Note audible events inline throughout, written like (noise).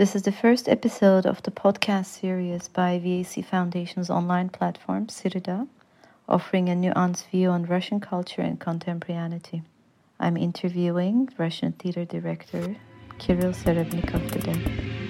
This is the first episode of the podcast series by VAC Foundation's online platform, Sreda, offering a nuanced view on Russian culture and contemporaneity. I'm interviewing Russian theater director Kirill Serebrennikov today.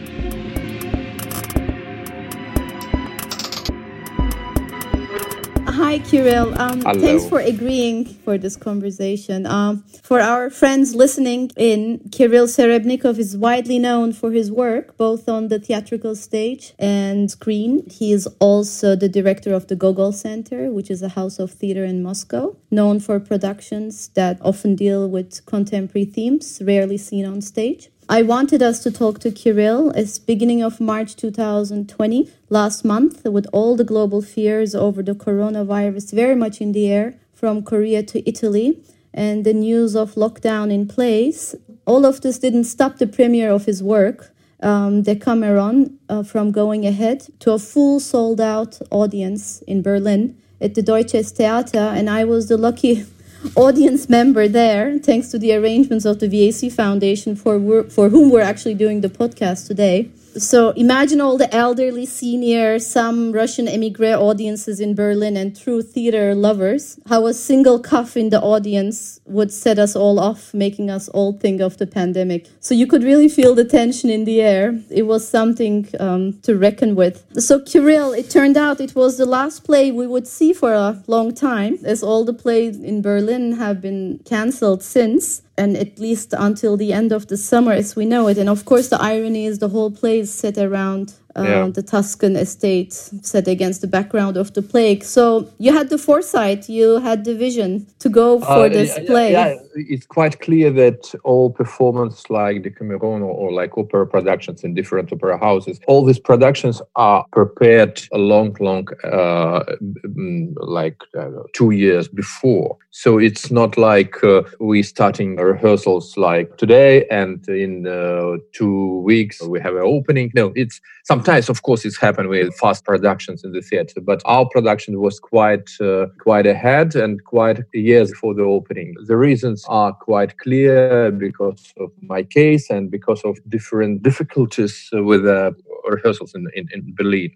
Hi, Kirill. Um, thanks for agreeing for this conversation. Um, for our friends listening in, Kirill Serebrennikov is widely known for his work both on the theatrical stage and screen. He is also the director of the Gogol Center, which is a house of theater in Moscow, known for productions that often deal with contemporary themes rarely seen on stage. I wanted us to talk to Kirill. It's beginning of March 2020, last month, with all the global fears over the coronavirus very much in the air, from Korea to Italy, and the news of lockdown in place. All of this didn't stop the premiere of his work, um, Decameron, uh, from going ahead to a full sold out audience in Berlin at the Deutsches Theater, and I was the lucky (laughs) audience member there, thanks to the arrangements of the VAC Foundation, for, for whom we're actually doing the podcast today. So imagine all the elderly, senior, some Russian emigre audiences in Berlin and true theater lovers. How a single cough in the audience would set us all off, making us all think of the pandemic. So you could really feel the tension in the air. It was something um, to reckon with. So Kirill, it turned out it was the last play we would see for a long time, as all the plays in Berlin have been cancelled since and at least until the end of the summer as we know it. And of course, the irony is the whole play is set around uh, yeah. the Tuscan estate set against the background of the plague. So you had the foresight, you had the vision to go for uh, this yeah, play. Yeah, it's quite clear that all performances like Decameron or, or like opera productions in different opera houses, all these productions are prepared a long, long, uh, mm, like uh, two years before. So it's not like uh, we starting rehearsals like today and in uh, two weeks we have an opening. No, it's sometimes, of course, it's happened with fast productions in the theater, but our production was quite uh, quite ahead and quite years before the opening. The reasons are quite clear because of my case and because of different difficulties with uh, rehearsals in, in, in Berlin.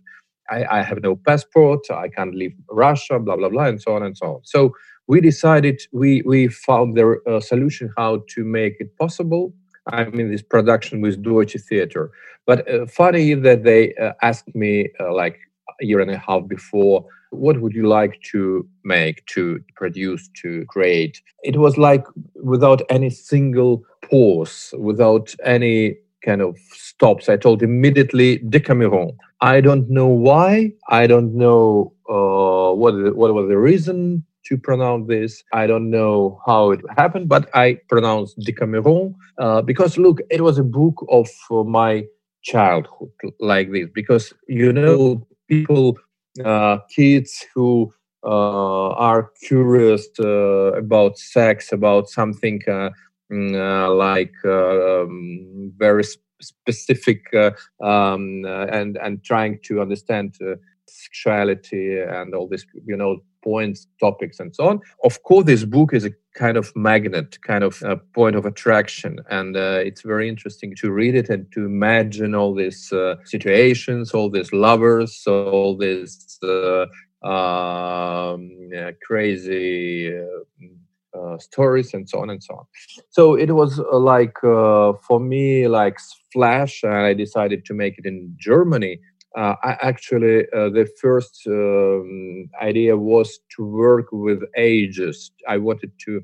I, I, have no passport, I can't leave Russia, blah blah blah, and so on and so on. So we decided we we found the uh, solution how to make it possible. I mean, this production with Deutsche Theater. But uh, funny that they uh, asked me uh, like a year and a half before, what would you like to make, to produce, to create? It was like without any single pause, without any kind of stops. I told immediately Decameron. I don't know why. I don't know uh, what what was the reason to pronounce this. I don't know how it happened, but I pronounced Decameron uh, because look, it was a book of uh, my childhood like this. Because you know, people, uh, kids who uh, are curious uh, about sex, about something uh, mm, like um, very specific, um, and and trying to understand sexuality and all this, you know, points, topics, and so on. Of course, this book is a kind of magnet, kind of a point of attraction, and uh, it's very interesting to read it and to imagine all these uh, situations, all these lovers, all these uh, um, yeah, crazy. Uh, uh, stories and so on and so on. So it was uh, like for me like flash, and I decided to make it in Germany uh, I actually uh, the first um, idea was to work with ages. I wanted to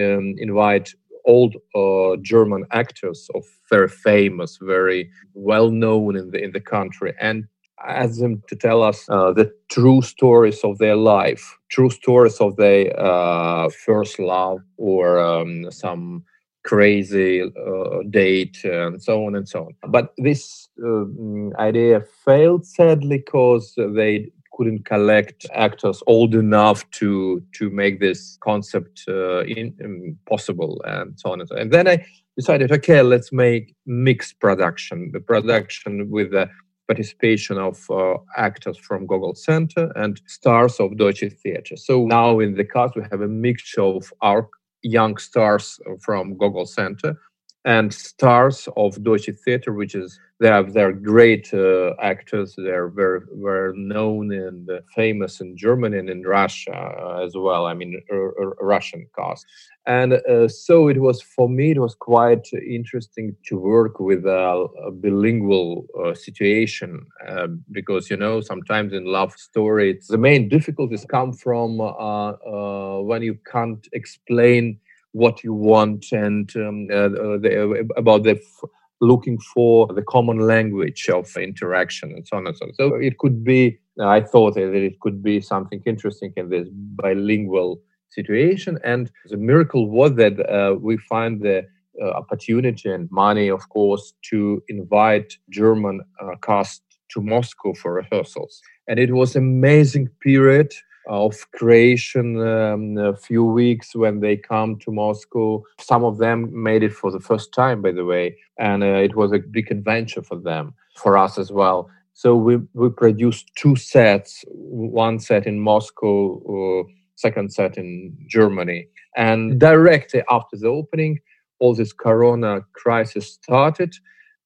um, invite old uh, German actors of very famous, very well known in the in the country, and ask them to tell us uh, the true stories of their life, true stories of their uh, first love or um, some crazy uh, date and so on and so on. But this idea failed sadly because they couldn't collect actors old enough to to make this concept uh, in, um, possible and so on and so on. And then I decided, okay, let's make mixed production, the production with the participation of uh, actors from Gogol Center and stars of Deutsche Theater. So now in the cast we have a mixture of our young stars from Gogol Center and stars of Deutsche Theater, which is they have they're great uh, actors. They're very very known and famous in Germany and in Russia uh, as well. I mean, a, a Russian cast, and uh, so it was for me. It was quite interesting to work with a, a bilingual uh, situation uh, because you know sometimes in love stories the main difficulties come from uh, when you can't explain what you want and um, the, about the looking for the common language of interaction and so on and so on. So it could be, I thought that it could be something interesting in this bilingual situation. And the miracle was that uh, we find the uh, opportunity and money, of course, to invite German uh, cast to Moscow for rehearsals. And it was amazing period of creation um, a few weeks when they come to Moscow. Some of them made it for the first time, by the way, and uh, it was a big adventure for them, for us as well. So we, we produced two sets, one set in Moscow, uh, second set in Germany. And directly after the opening, all this corona crisis started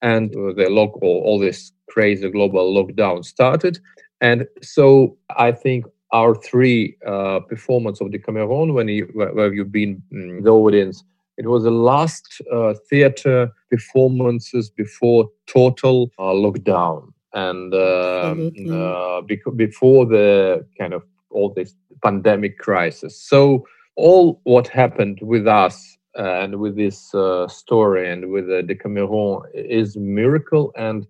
and uh, the local, all this crazy global lockdown started. And so I think our three uh, performance of Decameron when you, where you've been mm, the audience. It was the last uh, theater performances before total uh, lockdown and um, uh, bec- before the kind of all this pandemic crisis. So all what happened with us and with this uh, story and with the Decameron is miracle and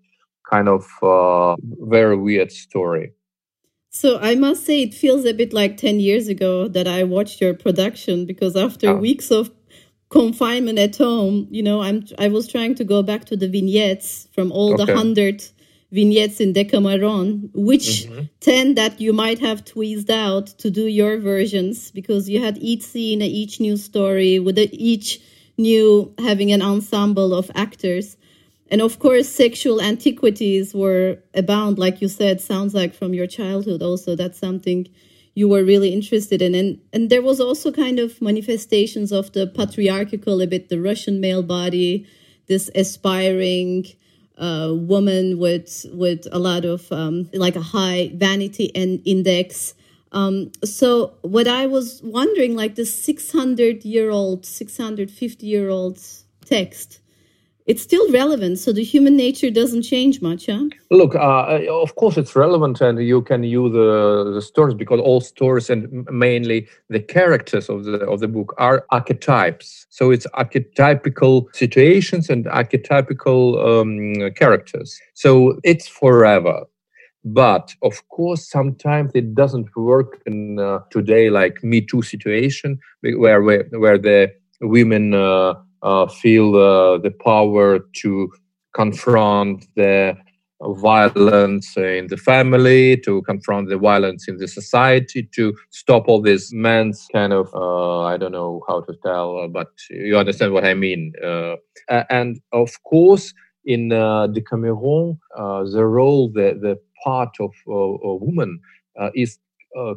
kind of uh, very weird story. So I must say, it feels a bit like 10 years ago that I watched your production because after oh. weeks of confinement at home, you know, I'm I was trying to go back to the vignettes from all okay. the hundred vignettes in Decameron, which mm-hmm. 10 that you might have tweezed out to do your versions because you had each scene, each new story with each new having an ensemble of actors. And of course, sexual antiquities were abound, like you said, sounds like from your childhood also. That's something you were really interested in. And, and there was also kind of manifestations of the patriarchal, a bit the Russian male body, this aspiring uh, woman with, with a lot of um, like a high vanity and index. Um, so what I was wondering, like the 600 year old, 650 year old text, it's still relevant so the human nature doesn't change much huh? Look uh, of course it's relevant and you can use the, the stories because all stories and mainly the characters of the of the book are archetypes. So it's archetypical situations and archetypical um, characters. So it's forever. But of course sometimes it doesn't work in uh, today like me too situation where where, where the women uh, uh, feel uh, the power to confront the violence in the family, to confront the violence in the society, to stop all this men's kind of, uh, I don't know how to tell, uh, but you understand what I mean. Uh, and of course, in uh, Decameron, uh, the role, the, the part of a woman is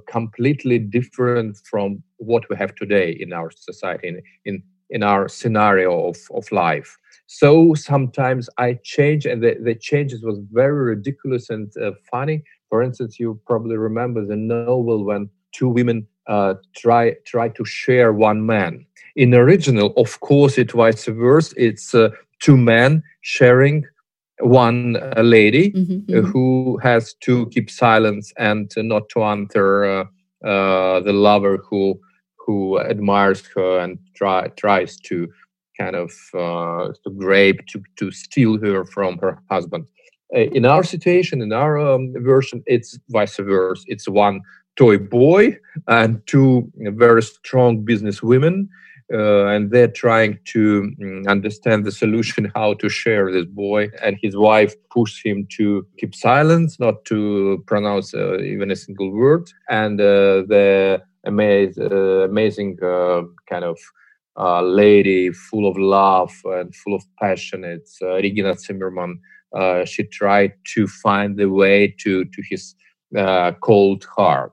completely different from what we have today in our society. In, in in our scenario of, of life. So sometimes I change, and the, the changes was very ridiculous and uh, funny. For instance, you probably remember the novel when two women uh, try try to share one man. In original, of course, it vice versa. It's uh, two men sharing one uh, lady mm-hmm, mm-hmm. who has to keep silence and not to answer uh, uh, the lover who who admires her and try, tries to kind of uh, to grape to, to steal her from her husband. Uh, in our situation, in our um, version, it's vice versa. It's one toy boy and two very strong business women. Uh, and they're trying to um, understand the solution (laughs) how to share this boy and his wife pushed him to keep silence not to pronounce uh, even a single word and uh, the amaz- uh, amazing uh, kind of uh, lady, full of love and full of passion. It's Regina Zimmermann. she tried to find the way to to his cold heart.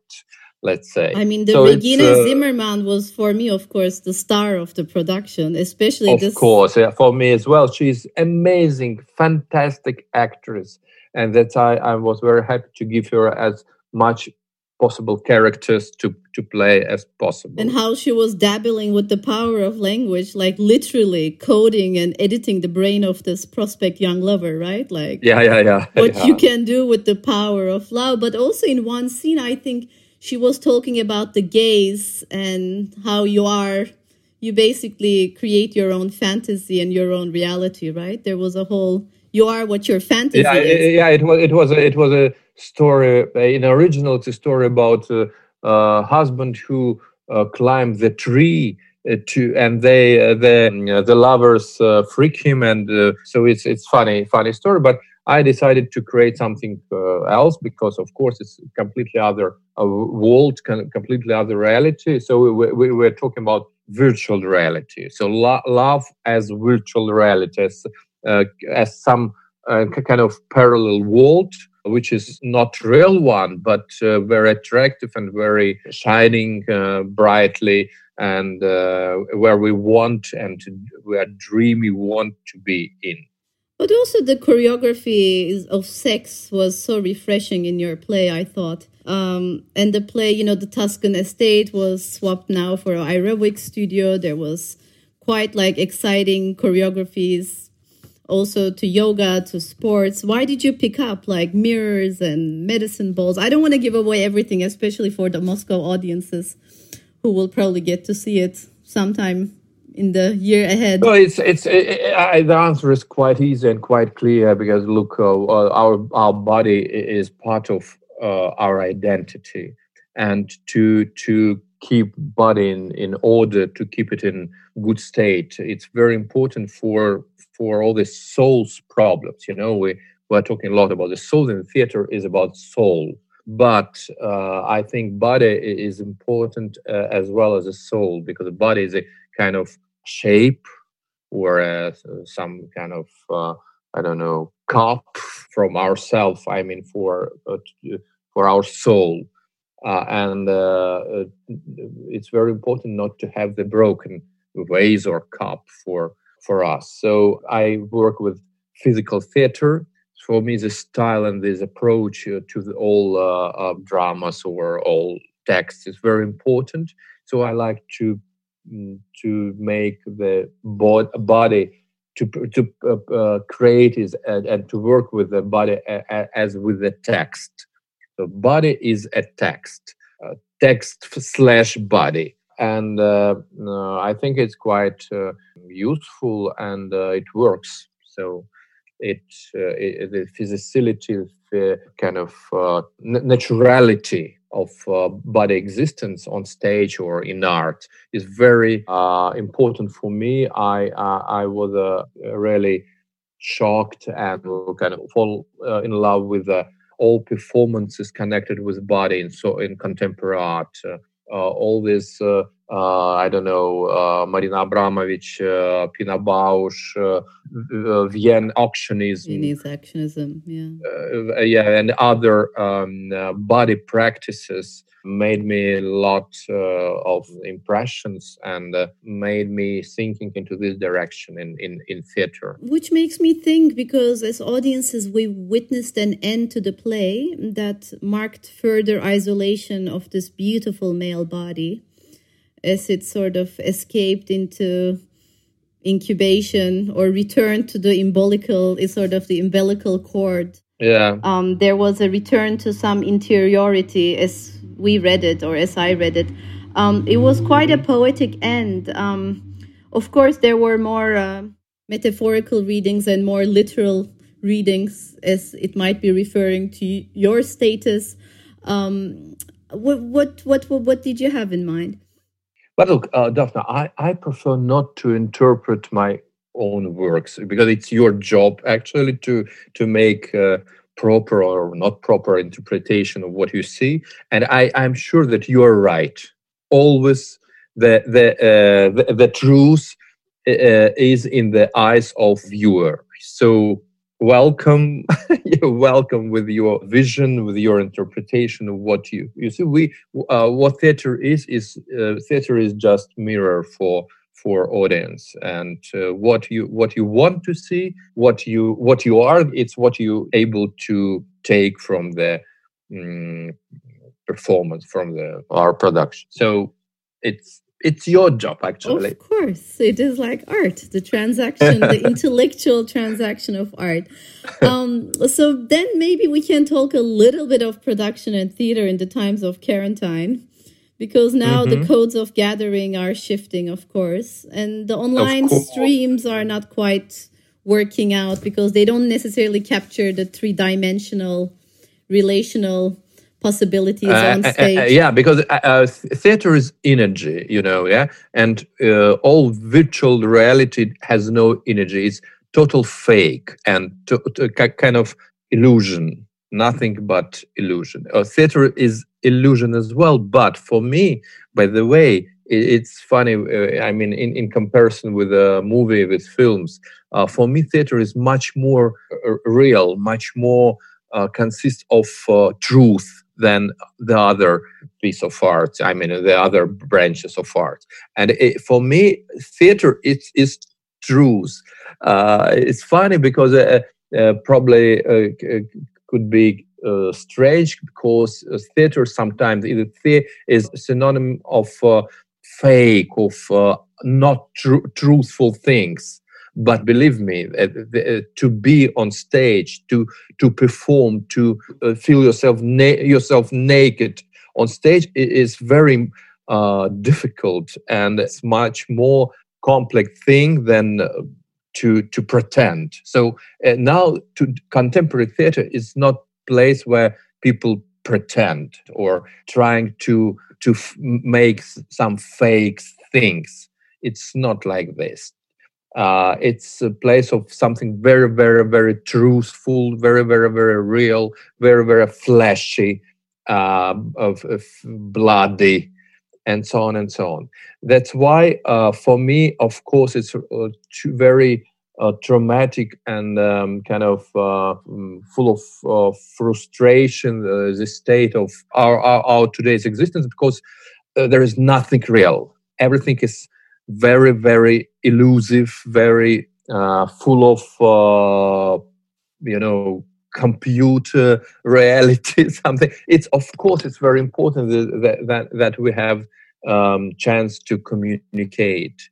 Let's say. I mean, the so Regina uh, Zimmermann was for me, of course, the star of the production, especially of this. course, yeah, for me as well. She's amazing, fantastic actress, and that I, I was very happy to give her as much possible characters to to play as possible. And how she was dabbling with the power of language, like literally coding and editing the brain of this prospect young lover, right? Like yeah, yeah, yeah. What (laughs) yeah. you can do with the power of love, but also in one scene, I think she was talking about the gaze and how you are you basically create your own fantasy and your own reality right there was a whole you are what your fantasy yeah, is. yeah it was it was a, it was a story in original it's a story about a, a husband who uh, climbed the tree uh, to and they uh, the uh, the lovers uh, freak him and uh, so it's it's funny funny story but I decided to create something uh, else because, of course, it's completely other uh, world, completely other reality. So we, we were talking about virtual reality. So lo- love as virtual reality, as, uh, as some uh, kind of parallel world, which is not real one, but uh, very attractive and very shining uh, brightly and where we want and where dreamy want to be in. But also the choreography of sex was so refreshing in your play, I thought. Um, and the play, you know, the Tuscan estate was swapped now for an aerobic studio. There was quite like exciting choreographies also to yoga, to sports. Why did you pick up like mirrors and medicine balls? I don't want to give away everything, especially for the Moscow audiences who will probably get to see it sometime in the year ahead? Well, it's it's it, it, the answer is quite easy and quite clear because look, uh, uh, our our body is part of uh, our identity, and to to keep body in, in order to keep it in good state, it's very important for for all the soul's problems. You know, we we're talking a lot about the soul, and theater is about soul but uh, I think body is important uh, as well as the soul because the body is a kind of shape or uh, some kind of uh, I don't know cup from ourself. I mean for uh, for our soul, uh, and uh, it's very important not to have the broken vase or cup for for us. So I work with physical theater. For me, the style and this approach to the, all dramas or all texts is very important. So I like to to make the body to to uh, uh, create is and, and, to work with the body as with the text. So body is a text, text slash body, and uh, uh, I think it's quite uh, useful and it works. So it, it the physicality, the kind of naturality of uh, body existence on stage or in art is very uh, important for me. I uh, I was uh, really shocked and kind of fall uh, in love with all performances connected with body and so in contemporary art. Uh, all this uh, I don't know, uh, Marina Abramović, uh, Pina Bausch, Vienne actionism. Viennese actionism, yeah. Uh, yeah, and other um, body practices made me a lot uh, of impressions and uh, made me thinking into this direction in, in, in theater. Which makes me think because as audiences, we witnessed an end to the play that marked further isolation of this beautiful male body as it sort of escaped into incubation or returned to the umbilical is sort of the umbilical cord yeah. Um, there was a return to some interiority as we read it or as i read it. Um, it was quite a poetic end. Um, of course there were more uh, metaphorical readings and more literal readings as it might be referring to your status. Um, what, what what what what did you have in mind? But look, uh, Defne, I, I prefer not to interpret my own works because it's your job actually to to make uh, proper or not proper interpretation of what you see. And I, I'm sure that you are right. Always the the uh, the, the truth uh, is in the eyes of viewer. So welcome (laughs) welcome with your vision with your interpretation of what you you see we uh, what theater is is uh, theater is just mirror for for audience. And uh, what you what you want to see what you what you are it's what you able to take from the um, performance from the our production. So it's it's your job actually. Of course. It is like art the transaction the (laughs) intellectual transaction of art. Um, so then maybe we can talk a little bit of production and theater in the times of quarantine because now mm-hmm. the codes of gathering are shifting of course and the online streams are not quite working out because they don't necessarily capture the three-dimensional relational possibilities uh, on uh, uh, stage. Uh, yeah, because uh, theater is energy, you know, yeah, and all virtual reality has no energy. It's total fake and to, to kind of illusion, nothing but illusion. theater is illusion as well, but for me, by the way, it's funny. I mean, in, in comparison with a movie, with films, for me, theater is much more real, much more consists of truth than the other piece of art. I mean, the other branches of art. And it, for me, theater is, is truth. Uh, it's funny because uh, uh, probably uh, could be uh, strange because uh, theater sometimes the is synonym of fake, of not tr- truthful things. But believe me uh, uh, to be on stage to to perform to uh, feel yourself na- yourself naked on stage is very uh, difficult and it's much more complex thing than uh, to to pretend. So uh, now to contemporary theater is not place where people pretend or trying to to f- make some fake things it's not like this uh, it's a place of something very, very, very truthful, very, very, very real, very, very fleshy, uh, of, of, bloody, and so on and so on. That's why, uh, for me, of course, it's uh, very uh, traumatic and um, kind of uh, mm, full of frustration. the state of our, our, our today's existence because there is nothing real. Everything is very very elusive very uh, full of uh, you know computer (laughs) reality (laughs) something it's of course it's very important that that, that we have um, chance to communicate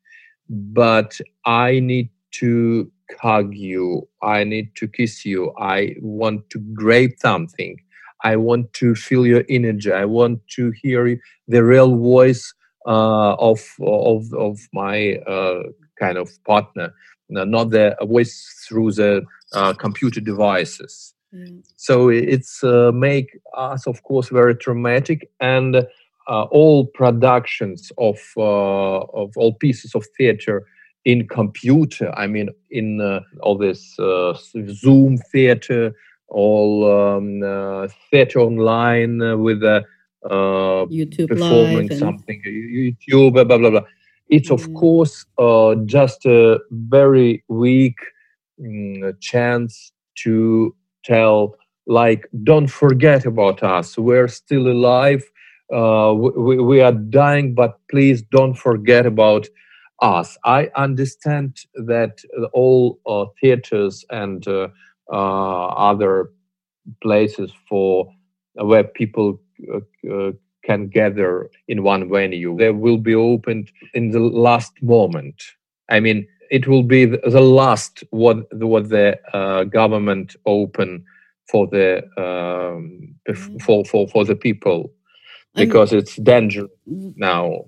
but i need to hug you i need to kiss you i want to grab something i want to feel your energy i want to hear the real voice uh, of of of my uh, kind of partner, not the voice through the uh, computer devices. Mm. So it's make us, of course, very traumatic and. Uh, all productions of uh, of all pieces of theater in computer. I mean, in uh, all this Zoom theater, all um, theater online with uh, YouTube performing something, YouTube, blah blah blah. It's of course uh, just a very weak mm, chance to tell, like, don't forget about us. We're still alive. Uh, we, we are dying, but please don't forget about us. I understand that all uh, theaters and uh, uh, other places for where people uh, uh, can gather in one venue. They will be opened in the last moment. I mean, it will be the last what what the uh, government open for the um, mm-hmm. for, for for the people because it's dangerous now.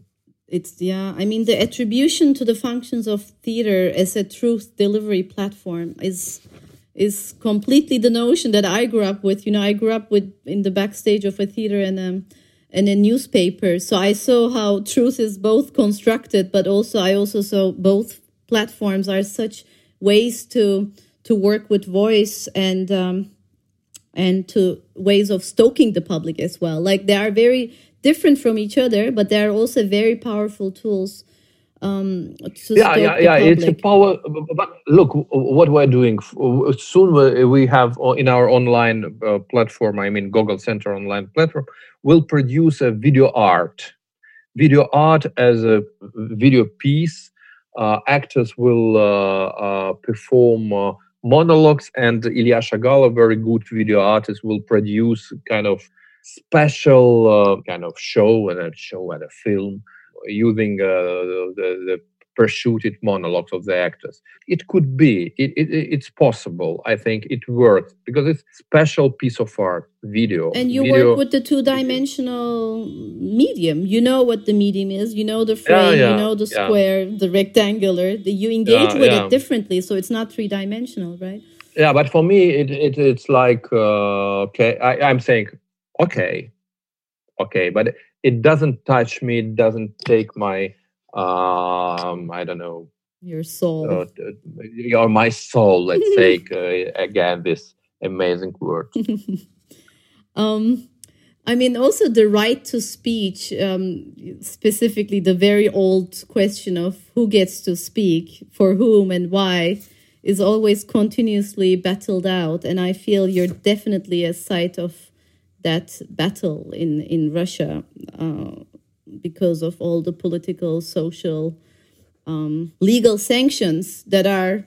It's yeah. I mean, the attribution to the functions of theater as a truth delivery platform is is completely the notion that I grew up with. You know, I grew up with in the backstage of a theater and um and a newspaper. So I saw how truth is both constructed, but also I also saw both platforms are such ways to to work with voice and um and to ways of stoking the public as well. Like they are very different from each other, but they are also very powerful tools um, yeah, yeah, yeah. It's a power. But look, what we're doing soon. We have in our online uh, platform. I mean, Gogol Center online platform will produce a video art, video art as a video piece. Uh, actors will uh, uh perform uh, monologues, and Ilya Shagala, very good video artist, will produce kind of special uh, kind of show and a show and a film using uh, the, the pursued monologues of the actors. It could be, it, it, it's possible. I think it works because it's special piece of art, video. And you video. work with the two-dimensional medium. You know what the medium is. You know the frame. Yeah, yeah, you know the square, yeah. the rectangular. The, you engage with it differently, so it's not three-dimensional, right? Yeah, but for me, it, it it's like uh, okay. I, I'm saying okay, okay, but it doesn't touch me it doesn't take my um i don't know. Your soul. Uh, or my soul let's (laughs) take uh, again this amazing word. (laughs) Um i mean also the right to speech um specifically the very old question of who gets to speak for whom and why is always continuously battled out and i feel you're definitely a site of that battle in in Russia uh, because of all the political, social, um, legal sanctions that are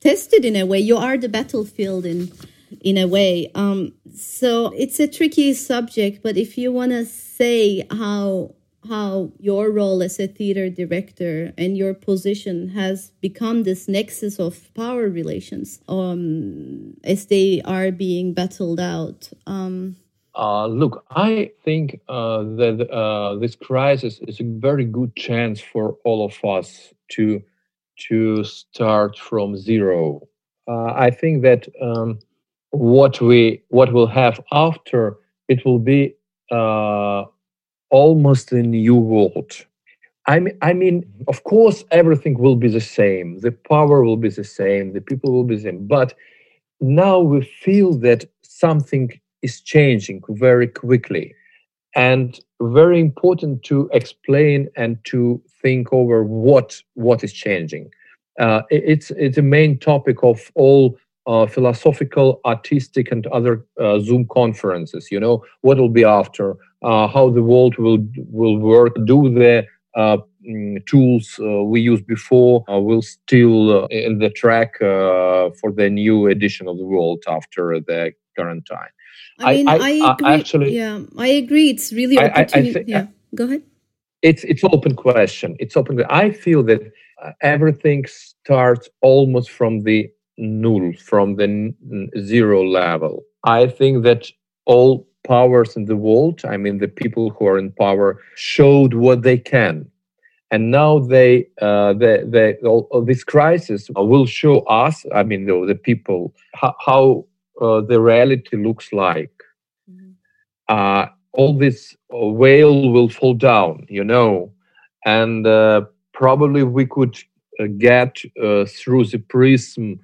tested in a way. You are the battlefield in in a way. Um, so it's a tricky subject, but if you want to say how how your role as a theater director and your position has become this nexus of power relations um, as they are being battled out. Um, uh, look, I think uh, that uh, this crisis is a very good chance for all of us to to start from zero. Uh, I think that um, what we what we'll have after it will be uh, almost a new world. I mean, I mean, of course, everything will be the same. The power will be the same. The people will be the same. But now we feel that something is changing very quickly and very important to explain and to think over what what is changing. Uh, it's it's a main topic of all uh, philosophical artistic and other uh, zoom conferences you know what will be after uh, how the world will will work do the uh, mm, tools uh, we used before will still in the track for the new edition of the world after the current time I mean, I, I, I agree. actually, yeah, I agree. It's really opportunity. yeah, go ahead. It's it's open question. It's open. I feel that uh, everything starts almost from the null, from the zero level. I think that all powers in the world, I mean, the people who are in power, showed what they can and now they uh, they, they all, this crisis will show us i mean the, the people how, how uh, the reality looks like. Mm-hmm. Uh, all this veil will fall down, you know, and uh, probably we could uh, get uh, through the prism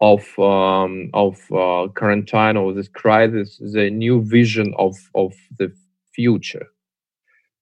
of um, of quarantine or this crisis the new vision of of the future.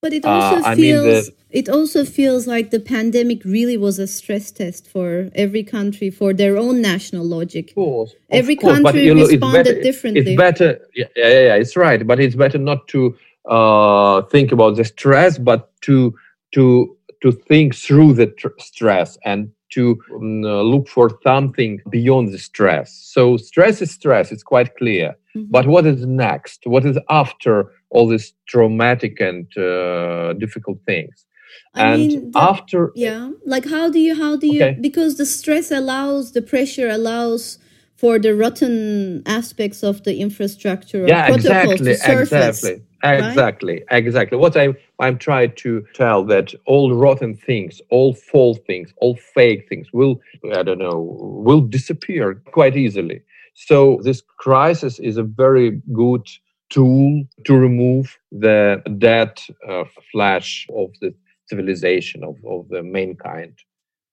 But it also uh, feels mean the, it also feels like the pandemic really was a stress test for every country for their own national logic. Of course, every of course, country but, responded better, differently. It's better, yeah, yeah, yeah, it's right. But it's better not to uh, think about the stress, but to to to think through the tr- stress and to um, uh, look for something beyond the stress. So stress is stress; it's quite clear. Mm-hmm. But what is next? What is after all these traumatic and uh, difficult things? I and mean, the, after, yeah, like how do you how do you okay. because the stress allows the pressure allows for the rotten aspects of the infrastructure yeah, exactly, exactly. Exactly, right? exactly. What I I'm trying to tell that all rotten things, all false things, all fake things will I don't know will disappear quite easily. So this crisis is a very good tool to remove the dead uh, flash of the civilization of, of the mankind.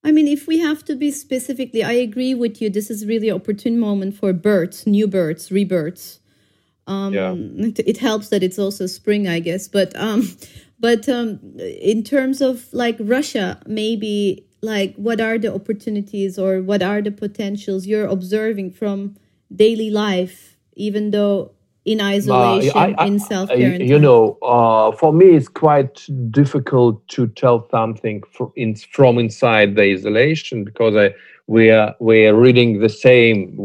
I mean, if we have to be specifically, I agree with you. This is really opportune moment for birds, new birds, rebirths. Um, yeah. It helps that it's also spring, I guess. But um, But um, in terms of like Russia, maybe like what are the opportunities or what are the potentials you're observing from daily life, even though in isolation, uh, I, I, in self quarantine? You know, uh, for me, it's quite difficult to tell something from, in, from inside the isolation because I we are we are reading the same.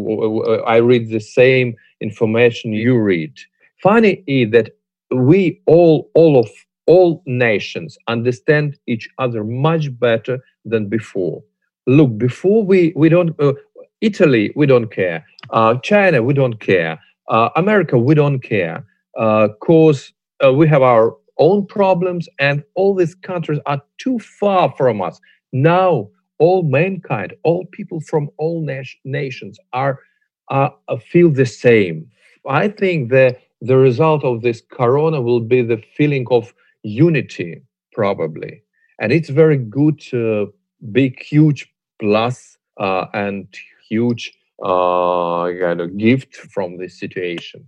I read the same information you read. Funny is that we all all of all nations understand each other much better than before. Look, before we we don't uh, Italy we don't care, uh, China we don't care, America we don't care, cause uh, we have our own problems and all these countries are too far from us. Now all mankind, all people from all na- nations are uh, feel the same. I think that the result of this corona will be the feeling of unity, probably, and it's very good, uh, big, huge plus uh, and huge uh, kind of gift from this situation.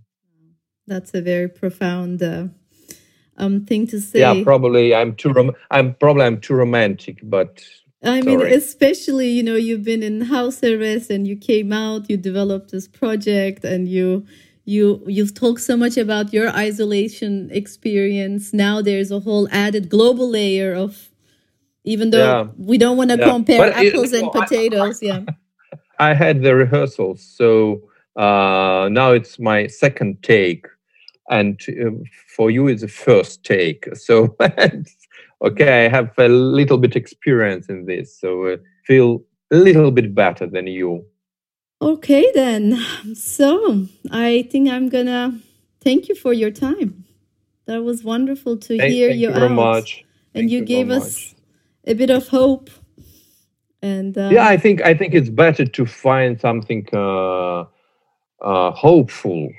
That's a very profound uh, um, thing to say. Yeah, probably I'm too. Rom- I'm probably I'm too romantic, but I mean, especially, you know, you've been in house arrest and you came out, you developed this project and you you you've talked so much about your isolation experience. Now there's a whole added global layer of even though yeah. we don't want to yeah. compare but apples it, and potatoes, I, yeah. (laughs) I had the rehearsals, so uh, now it's my second take, and uh, for you it's the first take. (laughs) So okay, I have a little bit experience in this, so uh, feel a little bit better than you. Okay, then. So I think I'm gonna thank you for your time. That was wonderful to thank, hear thank you, you very much. And you, you gave us much. a bit of hope. And uh, yeah, I think I think it's better to find something uh, uh, hopeful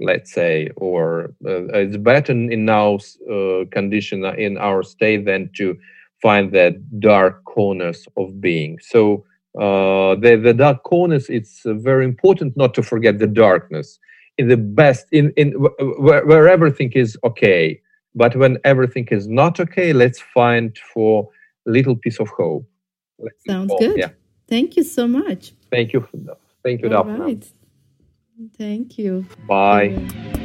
let's say, or uh, it's better in now uh, condition uh, in our state than to find that dark corners of being. So uh, the the dark corners, it's very important not to forget the darkness in the best in in where, where everything is okay. But when everything is not okay, let's find for little piece of hope. Sounds good. Yeah. Thank you so much. Thank you. Thank you, All Defne. Right. Thank you. Bye.